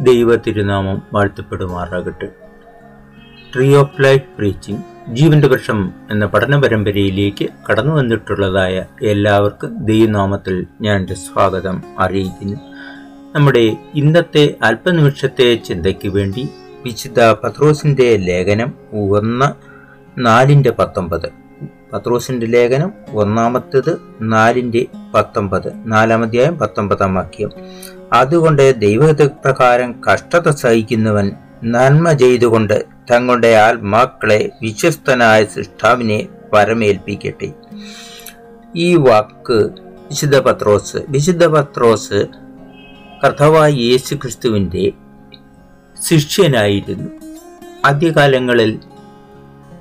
ദൈവ തിരുനാമം വാഴ്ത്തപ്പെടുമാറാകട്ടെ. ട്രീ ഓഫ് ലൈഫ് പ്രീച്ചിങ് ജീവന്റെ വൃക്ഷം എന്ന പഠന പരമ്പരയിലേക്ക് കടന്നു വന്നിട്ടുള്ളതായ എല്ലാവർക്കും ദൈവനാമത്തിൽ ഞാൻ എന്റെ സ്വാഗതം അറിയിക്കുന്നു. നമ്മുടെ ഇന്നത്തെ അല്പനിമിഷത്തെ ചിന്തയ്ക്ക് വേണ്ടി വിശുദ്ധ പത്രോസിന്റെ ലേഖനം ഒന്ന് നാലിന്റെ പത്തൊമ്പത്. പത്രോസിന്റെ ലേഖനം ഒന്നാമത്തേത് നാലിന്റെ പത്തൊമ്പത് നാലാമധ്യായം പത്തൊമ്പതാം വാക്യം. അതുകൊണ്ട് ദൈവഹിത പ്രകാരം കഷ്ടത സഹിക്കുന്നവൻ നന്മ ചെയ്തുകൊണ്ട് തങ്ങളുടെ ആത്മാക്കളെ വിശ്വസ്തനായ സൃഷ്ടാവിനെ പരമേൽപ്പിക്കട്ടെ ഈ വാക്ക് വിശുദ്ധ പത്രോസ് വിശുദ്ധ പത്രോസ് കർത്തവായ യേശു ക്രിസ്തുവിന്റെ ശിഷ്യനായിരുന്നു. ആദ്യകാലങ്ങളിൽ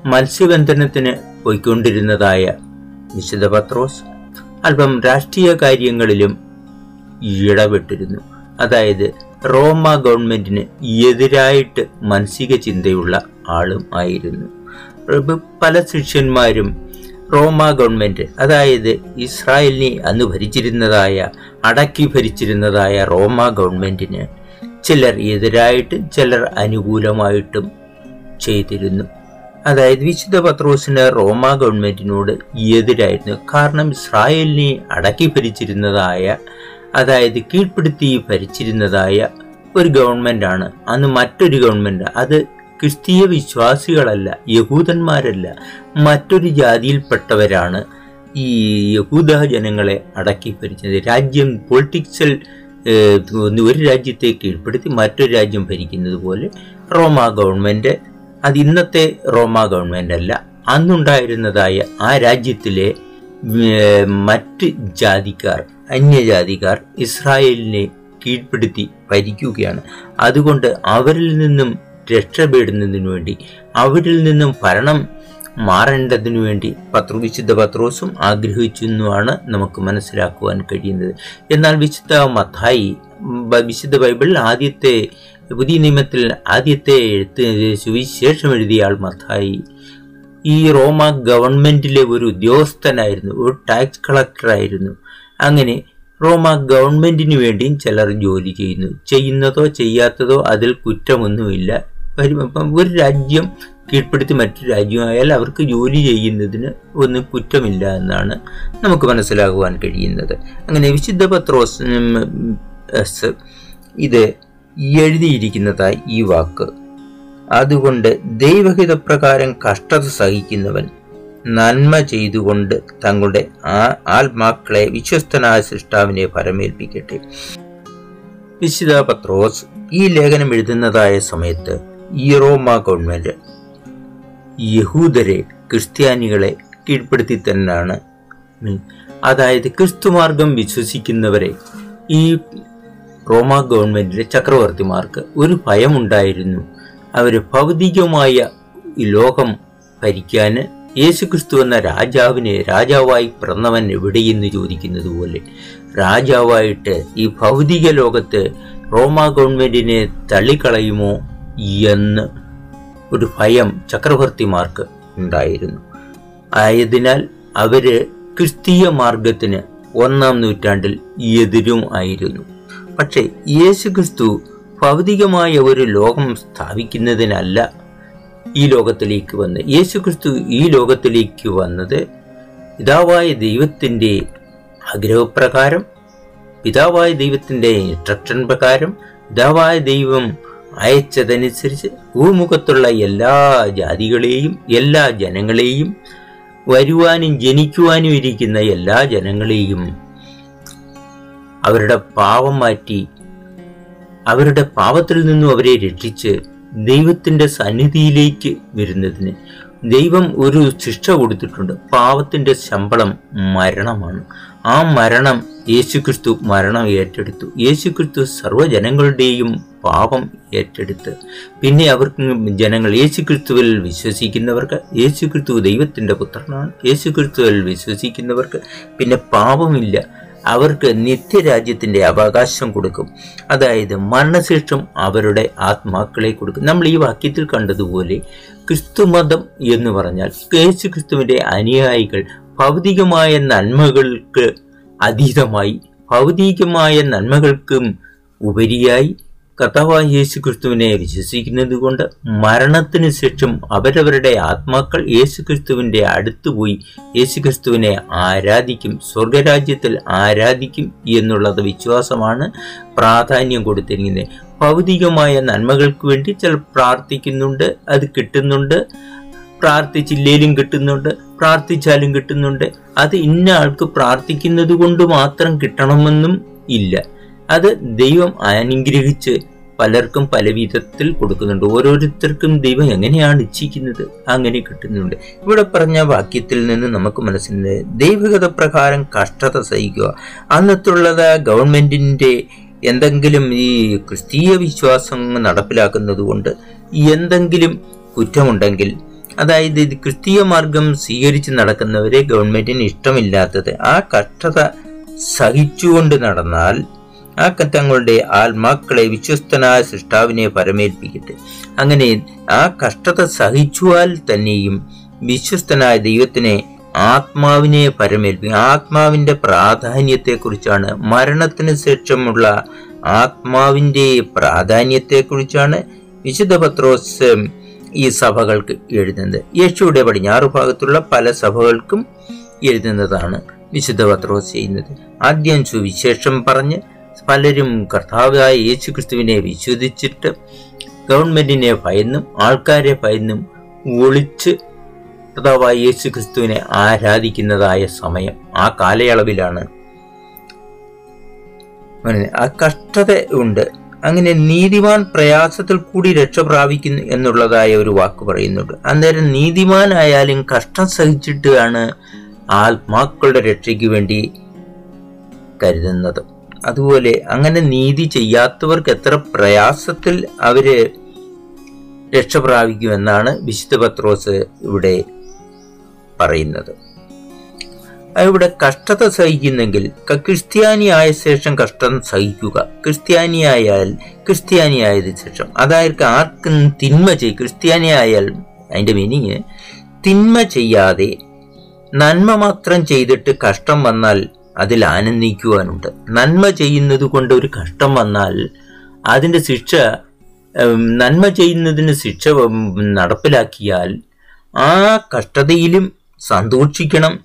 മത്സ്യബന്ധനത്തിന് പോയിക്കൊണ്ടിരുന്നതായ വിശുദ്ധ പത്രോസ് അല്പം രാഷ്ട്രീയ കാര്യങ്ങളിലും ഇടപെട്ടിരുന്നു അതായത് റോമ ഗവൺമെന്റിന് എതിരായിട്ട് മാനസിക ചിന്തയുള്ള ആളും ആയിരുന്നു. പല ശിഷ്യന്മാരും റോമ ഗവൺമെന്റ് അതായത് ഇസ്രായേലിനെ അന്ന് ഭരിച്ചിരുന്നതായ അടക്കി ഭരിച്ചിരുന്നതായ റോമ ഗവൺമെന്റിന് ചിലർ എതിരായിട്ടും ചിലർ അനുകൂലമായിട്ടും ചെയ്തിരുന്നു. അതായത് വിശുദ്ധ പത്രോസിന് റോമ ഗവൺമെന്റിനോട് എതിരായിരുന്നു കാരണം ഇസ്രായേലിനെ അടക്കി ഭരിച്ചിരുന്നതായ അതായത് കീഴ്പ്പെടുത്തി ഭരിച്ചിരുന്നതായ ഒരു ഗവൺമെന്റാണ്. അന്ന് മറ്റൊരു ഗവൺമെന്റ്. അത് ക്രിസ്തീയ വിശ്വാസികളല്ല യഹൂദന്മാരല്ല മറ്റൊരു ജാതിയിൽപ്പെട്ടവരാണ് ഈ യഹൂദ ജനങ്ങളെ അടക്കി ഭരിച്ചത്. രാജ്യം പൊളിറ്റിക്സൽ ഒരു രാജ്യത്തെ കീഴ്പ്പെടുത്തി മറ്റൊരു രാജ്യം ഭരിക്കുന്നത് പോലെ റോമ ഗവൺമെന്റ് അത് ഇന്നത്തെ റോമ ഗവൺമെന്റ് അല്ല. അന്നുണ്ടായിരുന്നതായ ആ രാജ്യത്തിലെ മറ്റ് ജാതിക്കാർ അന്യജാതിക്കാർ ഇസ്രായേലിനെ കീഴ്പ്പെടുത്തി ഭരിക്കുകയാണ്. അതുകൊണ്ട് അവരിൽ നിന്നും രക്ഷപ്പെടുന്നതിനു വേണ്ടി അവരിൽ നിന്നും ഭരണം മാറേണ്ടതിനു വേണ്ടി പത്ര വിശുദ്ധ പത്രോസും ആഗ്രഹിച്ചെന്നുമാണ് നമുക്ക് മനസ്സിലാക്കുവാൻ കഴിയുന്നത്. എന്നാൽ വിശുദ്ധ മത്തായി വിശുദ്ധ ബൈബിളിൽ ആദ്യത്തെ പുതിയ നിയമത്തിൽ ആദ്യത്തെ എഴുത്ത് സുവിശേഷം എഴുതിയ ആൾ മത്തായി ഈ റോമ ഗവൺമെന്റിലെ ഒരു ഉദ്യോഗസ്ഥനായിരുന്നു ഒരു ടാക്സ് കളക്ടറായിരുന്നു അങ്ങനെ റോമ ഗവൺമെന്റിന് വേണ്ടിയും ചിലർ ജോലി ചെയ്യുന്നു ചെയ്യുന്നതോ ചെയ്യാത്തതോ അതിൽ കുറ്റമൊന്നുമില്ല ഒരു രാജ്യം കീഴ്പ്പെടുത്തി മറ്റൊരു രാജ്യമായാൽ അവർക്ക് ജോലി ചെയ്യുന്നതിന് ഒന്നും കുറ്റമില്ല എന്നാണ് നമുക്ക് മനസ്സിലാകുവാൻ കഴിയുന്നത് അങ്ങനെ വിശുദ്ധ പത്രോസ് ഇത് എഴുതിയിരിക്കുന്നതായി ഈ വാക്ക്. അതുകൊണ്ട് ദൈവഹിതപ്രകാരം കഷ്ടത സഹിക്കുന്നവൻ നന്മ ചെയ്തുകൊണ്ട് തങ്ങളുടെ ആ ആത്മാക്കളെ വിശ്വസ്തനായ സൃഷ്ടാവിനെ പരമേൽപ്പിക്കട്ടെ. വിശുദ്ധ പത്രോസ് ഈ ലേഖനം എഴുതുന്നതായ സമയത്ത് ഈ ഗവൺമെന്റ് യഹൂദരെ ക്രിസ്ത്യാനികളെ കീഴ്പ്പെടുത്തി തന്നെയാണ്. അതായത് ക്രിസ്തുമാർഗം വിശ്വസിക്കുന്നവരെ ഈ റോമ ഗവൺമെന്റിലെ ചക്രവർത്തിമാർക്ക് ഒരു ഭയമുണ്ടായിരുന്നു. അവർ ഭൗതികമായ ലോകം ഭരിക്കാൻ യേശുക്രിസ്തു എന്ന രാജാവിനെ രാജാവായി പിറന്നവൻ എവിടെയെന്ന് ചോദിക്കുന്നത് പോലെ രാജാവായിട്ട് ഈ ഭൗതിക ലോകത്ത് റോമ ഗവൺമെന്റിനെ തള്ളിക്കളയുമോ എന്ന് ഒരു ഭയം ചക്രവർത്തിമാർക്ക് ഉണ്ടായിരുന്നു. ആയതിനാൽ അവർ ക്രിസ്തീയ മാർഗത്തിന് ഒന്നാം നൂറ്റാണ്ടിൽ എതിരും ആയിരുന്നു. പക്ഷേ യേശുക്രിസ്തു ഭൗതികമായ ഒരു ലോകം സ്ഥാപിക്കുന്നതിനല്ല ഈ ലോകത്തിലേക്ക് വന്ന്. യേശുക്രിസ്തു ഈ ലോകത്തിലേക്ക് വന്നത് പിതാവായ ദൈവത്തിന്റെ ആഗ്രഹപ്രകാരം പിതാവായ ദൈവത്തിന്റെ ഇൻസ്ട്രക്ഷൻ പ്രകാരം പിതാവായ ദൈവം അയച്ചതനുസരിച്ച് ഭൂമുഖത്തുള്ള എല്ലാ ജാതികളെയും എല്ലാ ജനങ്ങളെയും വരുവാനും ജനിക്കുവാനും ഇരിക്കുന്ന എല്ലാ ജനങ്ങളെയും അവരുടെ പാവം മാറ്റി അവരുടെ പാപത്തിൽ നിന്നും അവരെ രക്ഷിച്ച് ദൈവത്തിന്റെ സന്നിധിയിലേക്ക് വരുന്നതിന്. ദൈവം ഒരു ശിക്ഷ കൊടുത്തിട്ടുണ്ട്. പാവത്തിന്റെ ശമ്പളം മരണമാണ്. ആ മരണം യേശുക്രിസ്തു മരണം ഏറ്റെടുത്തു. യേശുക്രിസ്തു സർവജനങ്ങളുടെയും പാപം ഏറ്റെടുത്ത്. പിന്നെ അവർക്ക് ജനങ്ങൾ യേശുക്രിസ്തുവിൽ വിശ്വസിക്കുന്നവർക്ക് യേശുക്രിസ്തു ദൈവത്തിന്റെ പുത്രനാണ്. യേശുക്രിസ്തുവിൽ വിശ്വസിക്കുന്നവർക്ക് പിന്നെ പാപമില്ല. അവർക്ക് നിത്യരാജ്യത്തിന്റെ അവകാശം കൊടുക്കും. അതായത് മരണശേഷം അവരുടെ ആത്മാക്കളെ കൊടുക്കും. നമ്മൾ ഈ വാക്യത്തിൽ കണ്ടതുപോലെ ക്രിസ്തുമതം എന്ന് പറഞ്ഞാൽ യേശു ക്രിസ്തുവിന്റെ അനുയായികൾ ഭൗതികമായ നന്മകൾക്ക് അതീതമായി ഭൗതികമായ നന്മകൾക്കും ഉപരിയായി കർത്താവായ യേശു ക്രിസ്തുവിനെ വിശ്വസിക്കുന്നത് കൊണ്ട് മരണത്തിന് ശേഷം അവരവരുടെ ആത്മാക്കൾ യേശു ക്രിസ്തുവിന്റെ അടുത്ത് പോയി യേശു ക്രിസ്തുവിനെ ആരാധിക്കും സ്വർഗരാജ്യത്തിൽ ആരാധിക്കും എന്നുള്ളത് വിശ്വാസമാണ് പ്രാധാന്യം കൊടുത്തിരിക്കുന്നത്. ഭൗതികമായ നന്മകൾക്ക് വേണ്ടി ചില പ്രാർത്ഥിക്കുന്നുണ്ട് അത് കിട്ടുന്നുണ്ട്. പ്രാർത്ഥിച്ചില്ലേലും കിട്ടുന്നുണ്ട് പ്രാർത്ഥിച്ചാലും കിട്ടുന്നുണ്ട്. അത് ഇന്ന ആൾക്ക് പ്രാർത്ഥിക്കുന്നത് കൊണ്ട് മാത്രം കിട്ടണമെന്നും ഇല്ല. അത് ദൈവം അനുഗ്രഹിച്ച് പലർക്കും പല വിധത്തിൽ കൊടുക്കുന്നുണ്ട്. ഓരോരുത്തർക്കും ദൈവം എങ്ങനെയാണ് ഇച്ഛിക്കുന്നത്? അങ്ങനെ കിട്ടുന്നുണ്ട്. ഇവിടെ പറഞ്ഞ വാക്യത്തിൽ നിന്ന് നമുക്ക് മനസ്സിലായി. ദൈവഗത പ്രകാരം കഷ്ടത സഹിക്കുക. അന്നത്തുള്ളത് ഗവൺമെന്റിന്റെ എന്തെങ്കിലും ഈ ക്രിസ്തീയ വിശ്വാസം നടപ്പിലാക്കുന്നത് കൊണ്ട് എന്തെങ്കിലും കുറ്റമുണ്ടെങ്കിൽ അതായത് ഇത് ക്രിസ്തീയ മാർഗം സ്വീകരിച്ച് നടക്കുന്നവരെ ഗവൺമെന്റിന് ഇഷ്ടമില്ലാത്തത് ആ കഷ്ടത സഹിച്ചുകൊണ്ട് നടന്നാൽ ആ തങ്ങളുടെ ആത്മാക്കളെ വിശ്വസ്തനായ സൃഷ്ടാവിനെ പരമേൽപ്പിക്കട്ടെ. അങ്ങനെ ആ കഷ്ടത സഹിച്ചുവാൽ തന്നെയും വിശ്വസ്തനായ ദൈവത്തിനെ ആത്മാവിനെ പരമേൽപ്പിക്കും ആത്മാവിന്റെ പ്രാധാന്യത്തെക്കുറിച്ചാണ് മരണത്തിന് ശേഷമുള്ള ആത്മാവിന്റെ പ്രാധാന്യത്തെക്കുറിച്ചാണ് വിശുദ്ധ പത്രോസ് ഈ സഭകൾക്ക് എഴുതുന്നത്. യേശുവിടെ പടിഞ്ഞാറ് ഭാഗത്തുള്ള പല സഭകൾക്കും എഴുതുന്നതാണ് വിശുദ്ധ പത്രോസ് ചെയ്യുന്നത്. ആദ്യം സുവിശേഷം പറഞ്ഞ് പലരും കർത്താവായ യേശു ക്രിസ്തുവിനെ വിശ്വസിച്ചിട്ട് ഗവൺമെന്റിനെ ഭയന്നും ആൾക്കാരെ ഭയന്നും ഒളിച്ച് കർത്താവായ യേശു ക്രിസ്തുവിനെ ആരാധിക്കുന്നതായ സമയം ആ കാലയളവിലാണ്. ആ കഷ്ടത ഉണ്ട്. അങ്ങനെ നീതിമാൻ പ്രയാസത്തിൽ കൂടി രക്ഷ പ്രാപിക്കുന്നു എന്നുള്ളതായ ഒരു വാക്ക് പറയുന്നുണ്ട്. അന്നേരം നീതിമാനായാലും കഷ്ടം സഹിച്ചിട്ടാണ് ആത്മാക്കളുടെ രക്ഷയ്ക്ക് വേണ്ടി കരുതുന്നത്. അതുപോലെ അങ്ങനെ നീതി ചെയ്യാത്തവർക്ക് എത്ര പ്രയാസത്തിൽ അവർ രക്ഷ പ്രാപിക്കുമെന്നാണ് വിശുദ്ധ പത്രോസ് ഇവിടെ പറയുന്നത്. ഇവിടെ കഷ്ടത സഹിക്കുന്നെങ്കിൽ ക്രിസ്ത്യാനിയായ ശേഷം കഷ്ടം സഹിക്കുക. ക്രിസ്ത്യാനിയായാൽ ക്രിസ്ത്യാനിയായതിനു ശേഷം. അതായത് ആർക്കും തിന്മ ചെയ്യും ക്രിസ്ത്യാനിയായാൽ അതിന്റെ മീനിങ് തിന്മ ചെയ്യാതെ നന്മ മാത്രം ചെയ്തിട്ട് കഷ്ടം വന്നാൽ അതിൽ ആനന്ദിക്കുവാനുണ്ട്. നന്മ ചെയ്യുന്നത് കൊണ്ട് ഒരു കഷ്ടം വന്നാൽ അതിന്റെ ശിക്ഷ നന്മ ചെയ്യുന്നതിന് ശിക്ഷ നടപ്പിലാക്കിയാൽ ആ കഷ്ടതയിലും സന്തോഷിക്കണം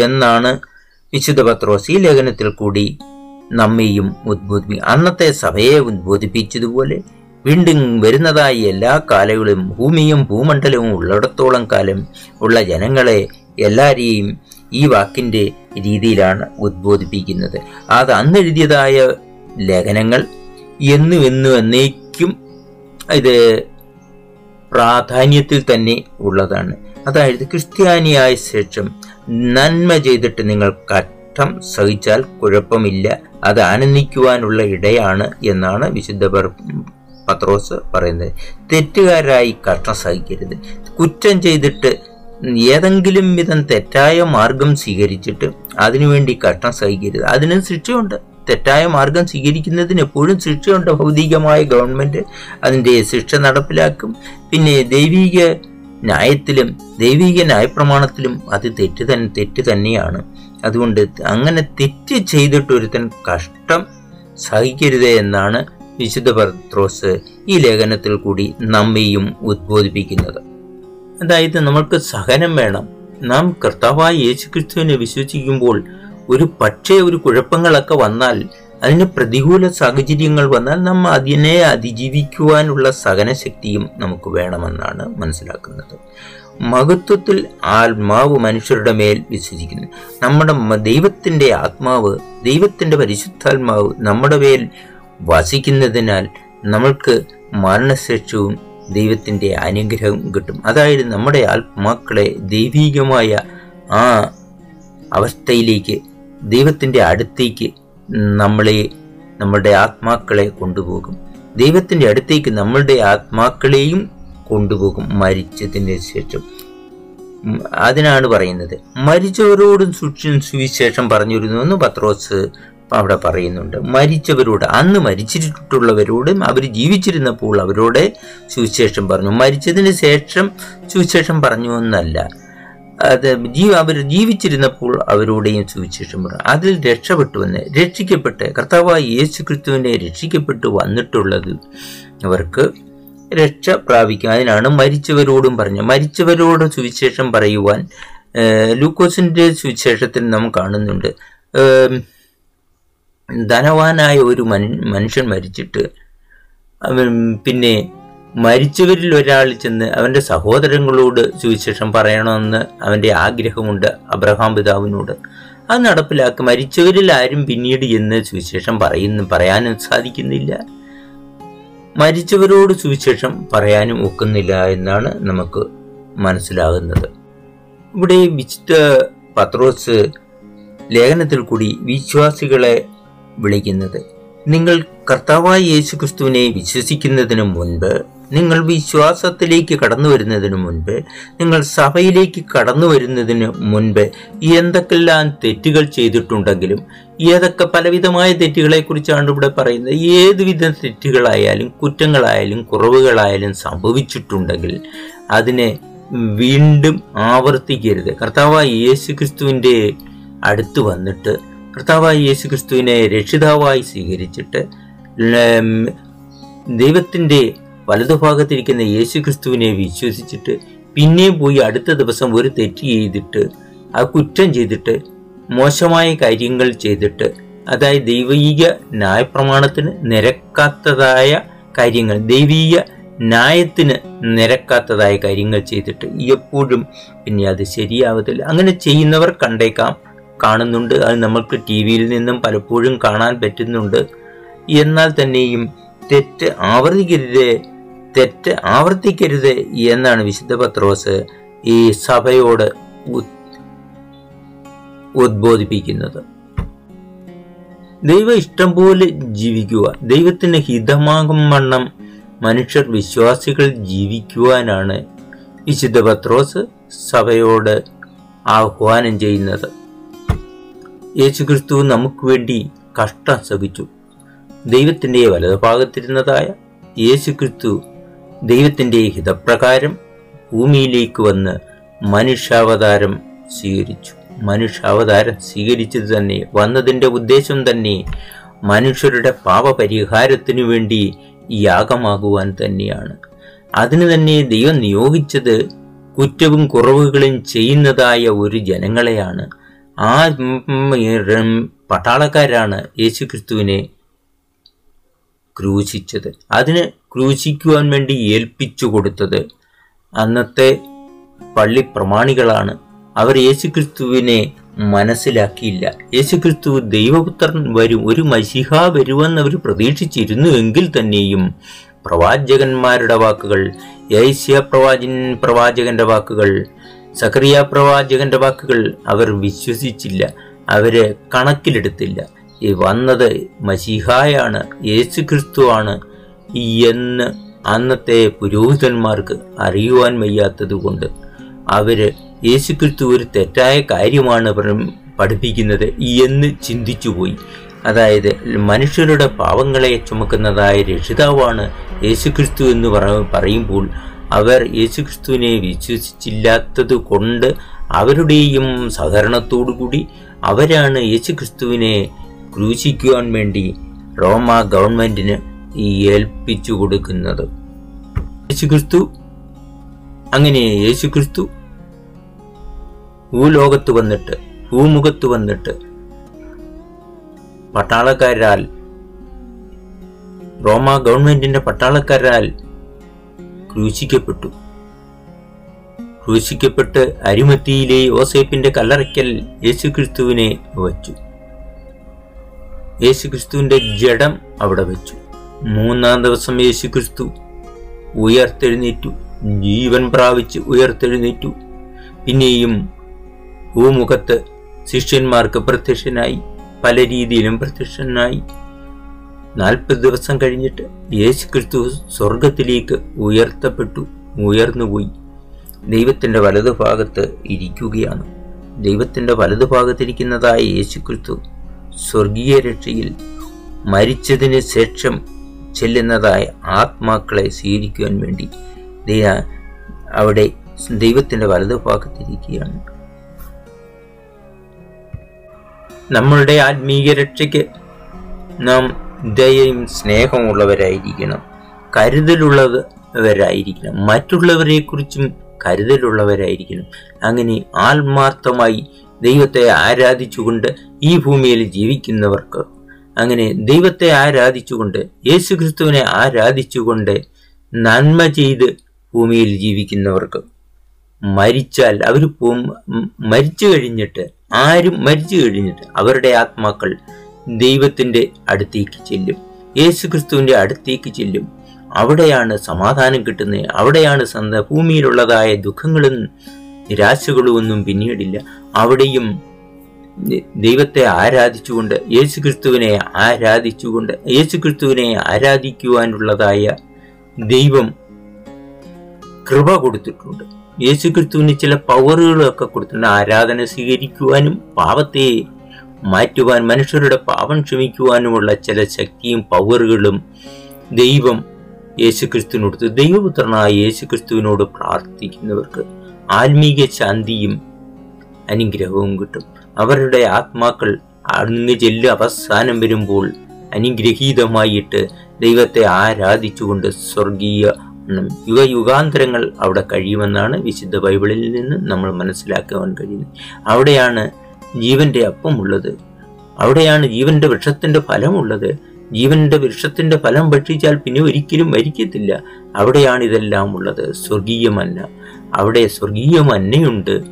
എന്നാണ് വിശുദ്ധ പത്രോസ് ഈ ലേഖനത്തിൽ കൂടി നമ്മെയും ഉദ്ബോധിപ്പി അന്നത്തെ സഭയെ ഉദ്ബോധിപ്പിച്ചതുപോലെ വീണ്ടും വരുന്നതായ എല്ലാ കാലങ്ങളും ഭൂമിയും ഭൂമണ്ഡലവും ഉള്ളിടത്തോളം കാലം ഉള്ള ജനങ്ങളെ എല്ലാവരെയും ഈ വാക്കിന്റെ രീതിയിലാണ് ഉദ്ബോധിപ്പിക്കുന്നത്. അത് അന്ന് എഴുതിയതായ ലേഖനങ്ങൾ എന്നും എന്നും എന്നേക്കും ഇത് പ്രാധാന്യത്തിൽ തന്നെ ഉള്ളതാണ്. അതായത് ക്രിസ്ത്യാനിയായ ശേഷം നന്മ ചെയ്തിട്ട് നിങ്ങൾ കഷ്ടം സഹിച്ചാൽ കുഴപ്പമില്ല അത് ആനന്ദിക്കുവാനുള്ള ഇടയാണ് എന്നാണ് വിശുദ്ധ പത്രോസ് പറയുന്നത്. തെറ്റുകാരായി കഷ്ടം സഹിക്കരുത്. കുറ്റം ചെയ്തിട്ട് ഏതെങ്കിലും വിധം തെറ്റായ മാർഗം സ്വീകരിച്ചിട്ട് അതിനുവേണ്ടി കഷ്ടം സഹിക്കരുത്. അതിന് ശിക്ഷയുണ്ട്. തെറ്റായ മാർഗം സ്വീകരിക്കുന്നതിന് എപ്പോഴും ശിക്ഷയുണ്ട്. ഭൗതികമായ ഗവൺമെന്റ് അതിന്റെ ശിക്ഷ നടപ്പിലാക്കും. പിന്നെ ദൈവിക ന്യായത്തിലും ദൈവിക ന്യായപ്രമാണത്തിലും അത് തെറ്റ് തന്നെ തെറ്റ് തന്നെയാണ്. അതുകൊണ്ട് അങ്ങനെ തെറ്റ് ചെയ്തിട്ട് ഒരുത്തൻ കഷ്ടം സഹിക്കരുത് എന്നാണ് വിശുദ്ധ പത്രോസ് ഈ ലേഖനത്തിൽ കൂടി നമ്മയും ഉദ്ബോധിപ്പിക്കുന്നത്. അതായത് നമ്മൾക്ക് സഹനം വേണം. നാം കർത്താവായ യേശുക്രിസ്തുവിനെ വിശ്വസിക്കുമ്പോൾ ഒരു പക്ഷേ ഒരു കുഴപ്പങ്ങളൊക്കെ വന്നാൽ അതിന് പ്രതികൂല സാഹചര്യങ്ങൾ വന്നാൽ നാം അതിനെ അതിജീവിക്കുവാനുള്ള സഹനശക്തിയും നമുക്ക് വേണമെന്നാണ് മനസ്സിലാക്കുന്നത്. മഹത്വത്തിൽ ആത്മാവ് മനുഷ്യരുടെ മേൽ വിശ്വസിക്കുന്നു. നമ്മുടെ ദൈവത്തിന്റെ ആത്മാവ് ദൈവത്തിന്റെ പരിശുദ്ധാത്മാവ് നമ്മുടെ മേൽ വസിക്കുന്നതിനാൽ നമ്മൾക്ക് മരണശേഷവും ദൈവത്തിന്റെ അനുഗ്രഹം കിട്ടും. അതായത് നമ്മുടെ ആത്മാക്കളെ ദൈവീകമായ ആ അവസ്ഥയിലേക്ക് ദൈവത്തിന്റെ അടുത്തേക്ക് നമ്മളെ നമ്മുടെ ആത്മാക്കളെ കൊണ്ടുപോകും. ദൈവത്തിന്റെ അടുത്തേക്ക് നമ്മളുടെ ആത്മാക്കളെയും കൊണ്ടുപോകും മരിച്ചതിന് ശേഷം. അതിനാണ് പറയുന്നത്. മരിച്ചവരോടും സുവിശേഷം പറഞ്ഞിരുന്നു എന്ന് പത്രോസ് അവിടെ പറയുന്നുണ്ട്. മരിച്ചവരോട് അന്ന് മരിച്ചിട്ടുള്ളവരോടും അവർ ജീവിച്ചിരുന്നപ്പോൾ അവരോട് സുവിശേഷം പറഞ്ഞു. മരിച്ചതിന് ശേഷം സുവിശേഷം പറഞ്ഞു എന്നല്ല. അത് ജീ അവർ ജീവിച്ചിരുന്നപ്പോൾ അവരോടെയും സുവിശേഷം പറഞ്ഞു. അതിൽ രക്ഷപ്പെട്ടുവന്ന് രക്ഷിക്കപ്പെട്ട് കർത്താവായി യേശു ക്രിസ്തുവിനെ രക്ഷിക്കപ്പെട്ടു വന്നിട്ടുള്ളത് അവർക്ക് രക്ഷ പ്രാപിക്കും അതിനാണ് മരിച്ചവരോടും പറഞ്ഞു. മരിച്ചവരോട് സുവിശേഷം പറയുവാൻ ലൂക്കോസിന്റെ സുവിശേഷത്തിൽ നാം കാണുന്നുണ്ട്. ധനവാനായ ഒരു മനുഷ്യൻ മരിച്ചിട്ട് അവൻ പിന്നെ മരിച്ചവരിൽ ഒരാൾ ചെന്ന് അവന്റെ സഹോദരങ്ങളോട് സുവിശേഷം പറയണമെന്ന് അവന്റെ ആഗ്രഹമുണ്ട് അബ്രഹാം പിതാവിനോട്. അത് നടപ്പിലാക്കി മരിച്ചവരിൽ ആരും പിന്നീട് എന്ന് സുവിശേഷം പറയുന്നു പറയാനും സാധിക്കുന്നില്ല. മരിച്ചവരോട് സുവിശേഷം പറയാനും ഒക്കുന്നില്ല എന്നാണ് നമുക്ക് മനസ്സിലാകുന്നത്. ഇവിടെ വിശുദ്ധ പത്രോസ് ലേഖനത്തിൽ കൂടി വിശ്വാസികളെ വിളിക്കുന്നത്. നിങ്ങൾ കർത്താവായ യേശു ക്രിസ്തുവിനെ വിശ്വസിക്കുന്നതിനു മുൻപ് നിങ്ങൾ വിശ്വാസത്തിലേക്ക് കടന്നു വരുന്നതിന് മുൻപ് നിങ്ങൾ സഭയിലേക്ക് കടന്നു വരുന്നതിന് മുൻപ് എന്തൊക്കെല്ലാം തെറ്റുകൾ ചെയ്തിട്ടുണ്ടെങ്കിലും ഏതൊക്കെ പലവിധമായ തെറ്റുകളെ കുറിച്ചാണ് ഇവിടെ പറയുന്നത് ഏതുവിധ തെറ്റുകളായാലും കുറ്റങ്ങളായാലും കുറവുകളായാലും സംഭവിച്ചിട്ടുണ്ടെങ്കിൽ അതിനെ വീണ്ടും ആവർത്തിക്കരുത്. കർത്താവായ യേശു ക്രിസ്തുവിന്റെ അടുത്ത് വന്നിട്ട് കർത്താവായ യേശു ക്രിസ്തുവിനെ രക്ഷിതാവായി സ്വീകരിച്ചിട്ട് ദൈവത്തിന്റെ വലതുഭാഗത്തിരിക്കുന്ന യേശു ക്രിസ്തുവിനെ വിശ്വസിച്ചിട്ട് പിന്നെയും പോയി അടുത്ത ദിവസം ഒരു തെറ്റ് ചെയ്തിട്ട് ആ കുറ്റം ചെയ്തിട്ട് മോശമായ കാര്യങ്ങൾ ചെയ്തിട്ട് അതായത് ദൈവീക ന്യായപ്രമാണത്തിന് നിരക്കാത്തതായ കാര്യങ്ങൾ ദൈവീക ന്യായത്തിന് നിരക്കാത്തതായ കാര്യങ്ങൾ ചെയ്തിട്ട് എപ്പോഴും പിന്നെ അത് ശരിയാവത്തില്ല. അങ്ങനെ ചെയ്യുന്നവർ കണ്ടേക്കാം. കാണുന്നുണ്ട്. അത് നമ്മൾക്ക് ടി വിയിൽ നിന്നും പലപ്പോഴും കാണാൻ പറ്റുന്നുണ്ട്. എന്നാൽ തന്നെയും തെറ്റ് ആവർത്തിക്കരുത് തെറ്റ് ആവർത്തിക്കരുത് എന്നാണ് വിശുദ്ധ പത്രോസ് ഈ സഭയോട് ഉദ്ബോധിപ്പിക്കുന്നത്. ദൈവ ഇഷ്ടം പോലെ ജീവിക്കുക ദൈവത്തിന് ഹിതമാകും വണ്ണം മനുഷ്യർ വിശ്വാസികൾ ജീവിക്കുവാനാണ് വിശുദ്ധ പത്രോസ് സഭയോട് ആഹ്വാനം ചെയ്യുന്നത്. യേശുക്രിസ്തു നമുക്ക് വേണ്ടി കഷ്ടം സഹിച്ചു. ദൈവത്തിന്റെ വലതുഭാഗത്തിരുന്നതായ യേശുക്രിസ്തു ദൈവത്തിന്റെ ഹിതപ്രകാരം ഭൂമിയിലേക്ക് വന്ന് മനുഷ്യാവതാരം സ്വീകരിച്ചു. മനുഷ്യാവതാരം സ്വീകരിച്ചത് തന്നെ വന്നതിന്റെ ഉദ്ദേശം തന്നെ മനുഷ്യരുടെ പാപപരിഹാരത്തിനു വേണ്ടി യാഗമാകുവാൻ തന്നെയാണ്. അതിന് തന്നെ ദൈവം നിയോഗിച്ചത് കുറ്റവും കുറവുകളും ചെയ്യുന്നതായ ഒരു ജനങ്ങളെയാണ്. ആ പട്ടാളക്കാരാണ് യേശു ക്രിസ്തുവിനെ ക്രൂശിച്ചത്. അതിന് ക്രൂശിക്കുവാൻ വേണ്ടി ഏൽപ്പിച്ചു കൊടുത്തത് അന്നത്തെ പള്ളി പ്രമാണികളാണ്. അവർ യേശുക്രിസ്തുവിനെ മനസ്സിലാക്കിയില്ല. യേശുക്രിസ്തു ദൈവപുത്രൻ വരും ഒരു മഷിഹ വരുമെന്ന് അവർ പ്രതീക്ഷിച്ചിരുന്നു എങ്കിൽ തന്നെയും പ്രവാചകന്മാരുടെ വാക്കുകൾ യേശ്യ പ്രവാചൻ പ്രവാചകന്റെ വാക്കുകൾ സക്രിയ പ്രവാചകന്റെ വാക്കുകൾ അവർ വിശ്വസിച്ചില്ല അവർ കണക്കിലെടുത്തില്ല. ഈ വന്നത് മഷിഹായാണ് യേശുക്രിസ്തുവാണ് എന്ന് അന്നത്തെ പുരോഹിതന്മാർക്ക് അറിയുവാൻ വയ്യാത്തത് കൊണ്ട് അവർ യേശുക്രിസ്തു ഒരു തെറ്റായ കാര്യമാണ് പഠിപ്പിക്കുന്നത് എന്ന് ചിന്തിച്ചുപോയി. അതായത് മനുഷ്യരുടെ പാവങ്ങളെ ചുമക്കുന്നതായ രക്ഷിതാവാണ് യേശുക്രിസ്തു എന്ന് പറ- പറയുമ്പോൾ അവർ യേശുക്രിസ്തുവിനെ വിശ്വസിച്ചില്ലാത്തത് കൊണ്ട് അവരുടെയും സഹകരണത്തോടുകൂടി അവരാണ് യേശുക്രിസ്തുവിനെ ക്രൂശിക്കുവാൻ വേണ്ടി റോമ ഗവൺമെന്റിന് ഏൽപ്പിച്ചു കൊടുക്കുന്നത്. യേശുക്രിസ്തു അങ്ങനെ യേശുക്രിസ്തു ഭൂലോകത്ത് വന്നിട്ട് ഭൂമുഖത്ത് വന്നിട്ട് പട്ടാളക്കാരാൽ റോമ ഗവൺമെന്റിന്റെ പട്ടാളക്കാരാൽ ക്രൂശിക്കപ്പെട്ടു. ക്രൂശിക്കപ്പെട്ട് അരിമത്തിയിലെ യോസേപ്പിന്റെ കല്ലറയ്ക്കൽ യേശുക്രിസ്തുവിനെ വച്ചു. യേശുക്രിസ്തുവിന്റെ ജഡം അവിടെ വെച്ചു. മൂന്നാം ദിവസം യേശുക്രിസ്തു ഉയർത്തെഴുന്നേറ്റു. ജീവൻ പ്രാപിച്ച് ഉയർത്തെഴുന്നേറ്റു. പിന്നെയും ഭൂമുഖത്ത് ശിഷ്യന്മാർക്ക് പ്രത്യക്ഷനായി പല രീതിയിലും പ്രത്യക്ഷനായി. നാൽപ്പത് ദിവസം കഴിഞ്ഞിട്ട് യേശു ക്രിസ്തു സ്വർഗത്തിലേക്ക് ഉയർത്തപ്പെട്ടു ഉയർന്നുപോയി. ദൈവത്തിന്റെ വലതുഭാഗത്ത് ഇരിക്കുകയാണ്. ദൈവത്തിന്റെ വലതുഭാഗത്തിരിക്കുന്നതായ യേശുക്രിസ്തു സ്വർഗീയ രക്ഷയിൽ മരിച്ചതിന് ശേഷം ചെല്ലുന്നതായ ആത്മാക്കളെ സ്വീകരിക്കുവാൻ വേണ്ടി അവിടെ ദൈവത്തിന്റെ വലതുഭാഗത്തിരിക്കുകയാണ്. നമ്മളുടെ ആത്മീയ രക്ഷയ്ക്ക് നാം ദയയും സ്നേഹമുള്ളവരായിരിക്കണം. കരുതലുള്ളവരായിരിക്കണം. മറ്റുള്ളവരെക്കുറിച്ചും കരുതലുള്ളവരായിരിക്കണം. അങ്ങനെ ആത്മാർത്ഥമായി ദൈവത്തെ ആരാധിച്ചുകൊണ്ട് ഈ ഭൂമിയിൽ ജീവിക്കുന്നവർക്ക് അങ്ങനെ ദൈവത്തെ ആരാധിച്ചുകൊണ്ട് യേശുക്രിസ്തുവിനെ ആരാധിച്ചുകൊണ്ട് നന്മ ചെയ്ത് ഭൂമിയിൽ ജീവിക്കുന്നവർക്ക് മരിച്ചാൽ അവർ മരിച്ചു കഴിഞ്ഞിട്ട് ആരും മരിച്ചു കഴിഞ്ഞിട്ട് അവരുടെ ആത്മാക്കൾ ദൈവത്തിന്റെ അടുത്തേക്ക് ചെല്ലും. യേശുക്രിസ്തുവിന്റെ അടുത്തേക്ക് ചെല്ലും. അവിടെയാണ് സമാധാനം കിട്ടുന്നത്. അവിടെയാണ് സന്ത ഭൂമിയിലുള്ളതായ ദുഃഖങ്ങളും നിരാശകളും ഒന്നും പിന്നീടില്ല. അവിടെയും ദൈവത്തെ ആരാധിച്ചുകൊണ്ട് യേശുക്രിസ്തുവിനെ ആരാധിച്ചുകൊണ്ട് യേശുക്രിസ്തുവിനെ ആരാധിക്കുവാനുള്ളതായ ദൈവം കൃപ കൊടുത്തിട്ടുണ്ട്. യേശുക്രിസ്തുവിന് ചില പവറുകളൊക്കെ കൊടുത്തിട്ടുണ്ട്. ആരാധന സ്വീകരിക്കുവാനും പാപത്തെ മാറ്റുവാൻ മനുഷ്യരുടെ പാപം ക്ഷമിക്കുവാനുമുള്ള ചില ശക്തിയും പവറുകളും ദൈവം യേശുക്രിസ്തുവിനോട് ദൈവപുത്രനായ യേശുക്രിസ്തുവിനോട് പ്രാർത്ഥിക്കുന്നവർക്ക് ആത്മീക ശാന്തിയും അനുഗ്രഹവും കിട്ടും. അവരുടെ ആത്മാക്കൾ അങ്ങ് ചെല്ല് അവസാനം വരുമ്പോൾ അനുഗ്രഹീതമായിട്ട് ദൈവത്തെ ആരാധിച്ചുകൊണ്ട് സ്വർഗീയ യുഗ യുഗാന്തരങ്ങൾ അവിടെ കഴിയുമെന്നാണ് വിശുദ്ധ ബൈബിളിൽ നിന്ന് നമ്മൾ മനസ്സിലാക്കുവാൻ കഴിയുന്നത്. അവിടെയാണ് ജീവന്റെ അപ്പമുള്ളത്. അവിടെയാണ് ജീവന്റെ വൃക്ഷത്തിന്റെ ഫലമുള്ളത്. ജീവന്റെ വൃക്ഷത്തിന്റെ ഫലം ഭക്ഷിച്ചാൽ പിന്നെ ഒരിക്കലും മരിക്കത്തില്ല. അവിടെയാണ് ഇതെല്ലാം ഉള്ളത് സ്വർഗീയ മന്ന. അവിടെ സ്വർഗീയ മന്നയുണ്ട്.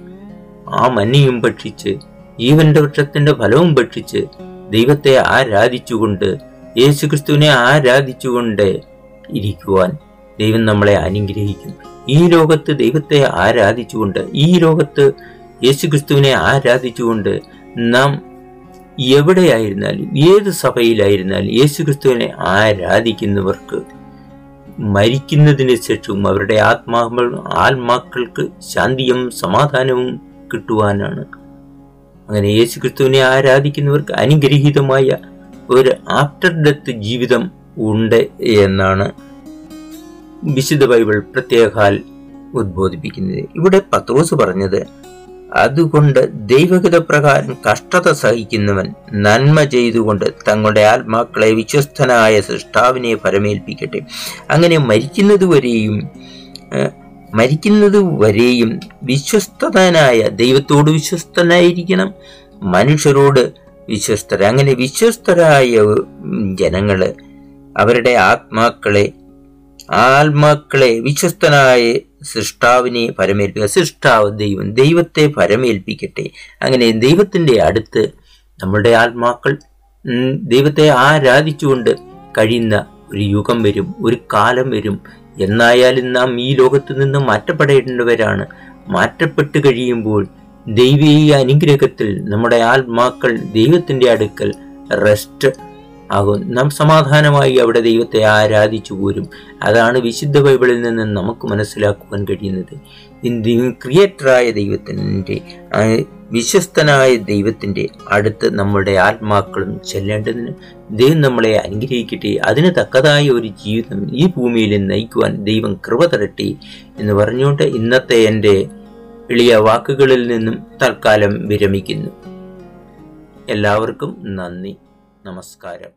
ആ മന്നയും ഭക്ഷിച്ച് ജീവന്റെ വൃക്ഷത്തിന്റെ ഫലവും ഭക്ഷിച്ച് ദൈവത്തെ ആരാധിച്ചുകൊണ്ട് യേശുക്രിസ്തുവിനെ ആരാധിച്ചുകൊണ്ട് ഇരിക്കുവാൻ ദൈവം നമ്മളെ അനുഗ്രഹിക്കും ഈ ലോകത്ത് ദൈവത്തെ ആരാധിച്ചുകൊണ്ട് ഈ ലോകത്ത് യേശുക്രിസ്തുവിനെ ആരാധിച്ചുകൊണ്ട് നാം എവിടെയായിരുന്നാലും ഏത് സഭയിലായിരുന്നാലും യേശുക്രിസ്തുവിനെ ആരാധിക്കുന്നവർക്ക് മരിക്കുന്നതിന് ശേഷവും അവരുടെ ആത്മാക്കൾ ആത്മാക്കൾക്ക് ശാന്തിയും സമാധാനവും കിട്ടുവാനാണ്. അങ്ങനെ യേശുക്രിസ്തുവിനെ ആരാധിക്കുന്നവർക്ക് അനുഗ്രഹീതമായ ഒരു ആഫ്റ്റർ ഡെത്ത് ജീവിതം ഉണ്ട് എന്നാണ് വിശുദ്ധ ബൈബിൾ പ്രത്യേകാൽ ഉദ്ബോധിപ്പിക്കുന്നത്. ഇവിടെ പത്രോസ് പറഞ്ഞത് അതുകൊണ്ട് ദൈവഗത പ്രകാരം കഷ്ടത സഹിക്കുന്നവൻ നന്മ ചെയ്തുകൊണ്ട് തങ്ങളുടെ ആത്മാക്കളെ വിശ്വസ്തനായ സൃഷ്ടാവിനെ പരമേൽപ്പിക്കട്ടെ. അങ്ങനെ മരിക്കുന്നതുവരെയും മരിക്കുന്നത് വരെയും വിശ്വസ്തനായ ദൈവത്തോട് വിശ്വസ്തനായിരിക്കണം. മനുഷ്യരോട് വിശ്വസ്തര അങ്ങനെ വിശ്വസ്തരായ ജനങ്ങൾ അവരുടെ ആത്മാക്കളെ ആത്മാക്കളെ വിശ്വസ്തനായ സൃഷ്ടാവിനെ പരമേൽപ്പിക്കുക. സൃഷ്ടാവ് ദൈവം. ദൈവത്തെ പരമേൽപ്പിക്കട്ടെ. അങ്ങനെ ദൈവത്തിന്റെ അടുത്ത് നമ്മളുടെ ആത്മാക്കൾ ദൈവത്തെ ആരാധിച്ചുകൊണ്ട് കഴിയുന്ന ഒരു യുഗം വരും ഒരു കാലം വരും. എന്നായാലും നാം ഈ ലോകത്ത് നിന്ന് മാറ്റപ്പെടേണ്ടവരാണ്. മാറ്റപ്പെട്ട് കഴിയുമ്പോൾ ദൈവീയ അനുഗ്രഹത്തിൽ നമ്മുടെ ആത്മാക്കൾ ദൈവത്തിന്റെ അടുക്കൽ റെസ്റ്റ് ആകും നാം സമാധാനമായി അവിടെ ദൈവത്തെ ആരാധിച്ചു പോരും. അതാണ് വിശുദ്ധ ബൈബിളിൽ നിന്ന് നമുക്ക് മനസ്സിലാക്കുവാൻ കഴിയുന്നത്. ക്രിയേറ്ററായ ദൈവത്തിന്റെ വിശ്വസ്തനായ ദൈവത്തിന്റെ അടുത്ത് നമ്മുടെ ആത്മാക്കളും ചെല്ലേണ്ടതിന് ദൈവം നമ്മളെ അനുഗ്രഹിക്കട്ടെ. അതിന് തക്കതായ ഒരു ജീവിതം ഈ ഭൂമിയിൽ നയിക്കുവാൻ ദൈവം കൃപ തരട്ടെ എന്ന് പറഞ്ഞുകൊണ്ട് ഇന്നത്തെ എന്റെ എളിയ വാക്കുകളിൽ നിന്നും തൽക്കാലം വിരമിക്കുന്നു. എല്ലാവർക്കും നന്ദി. നമസ്കാരം.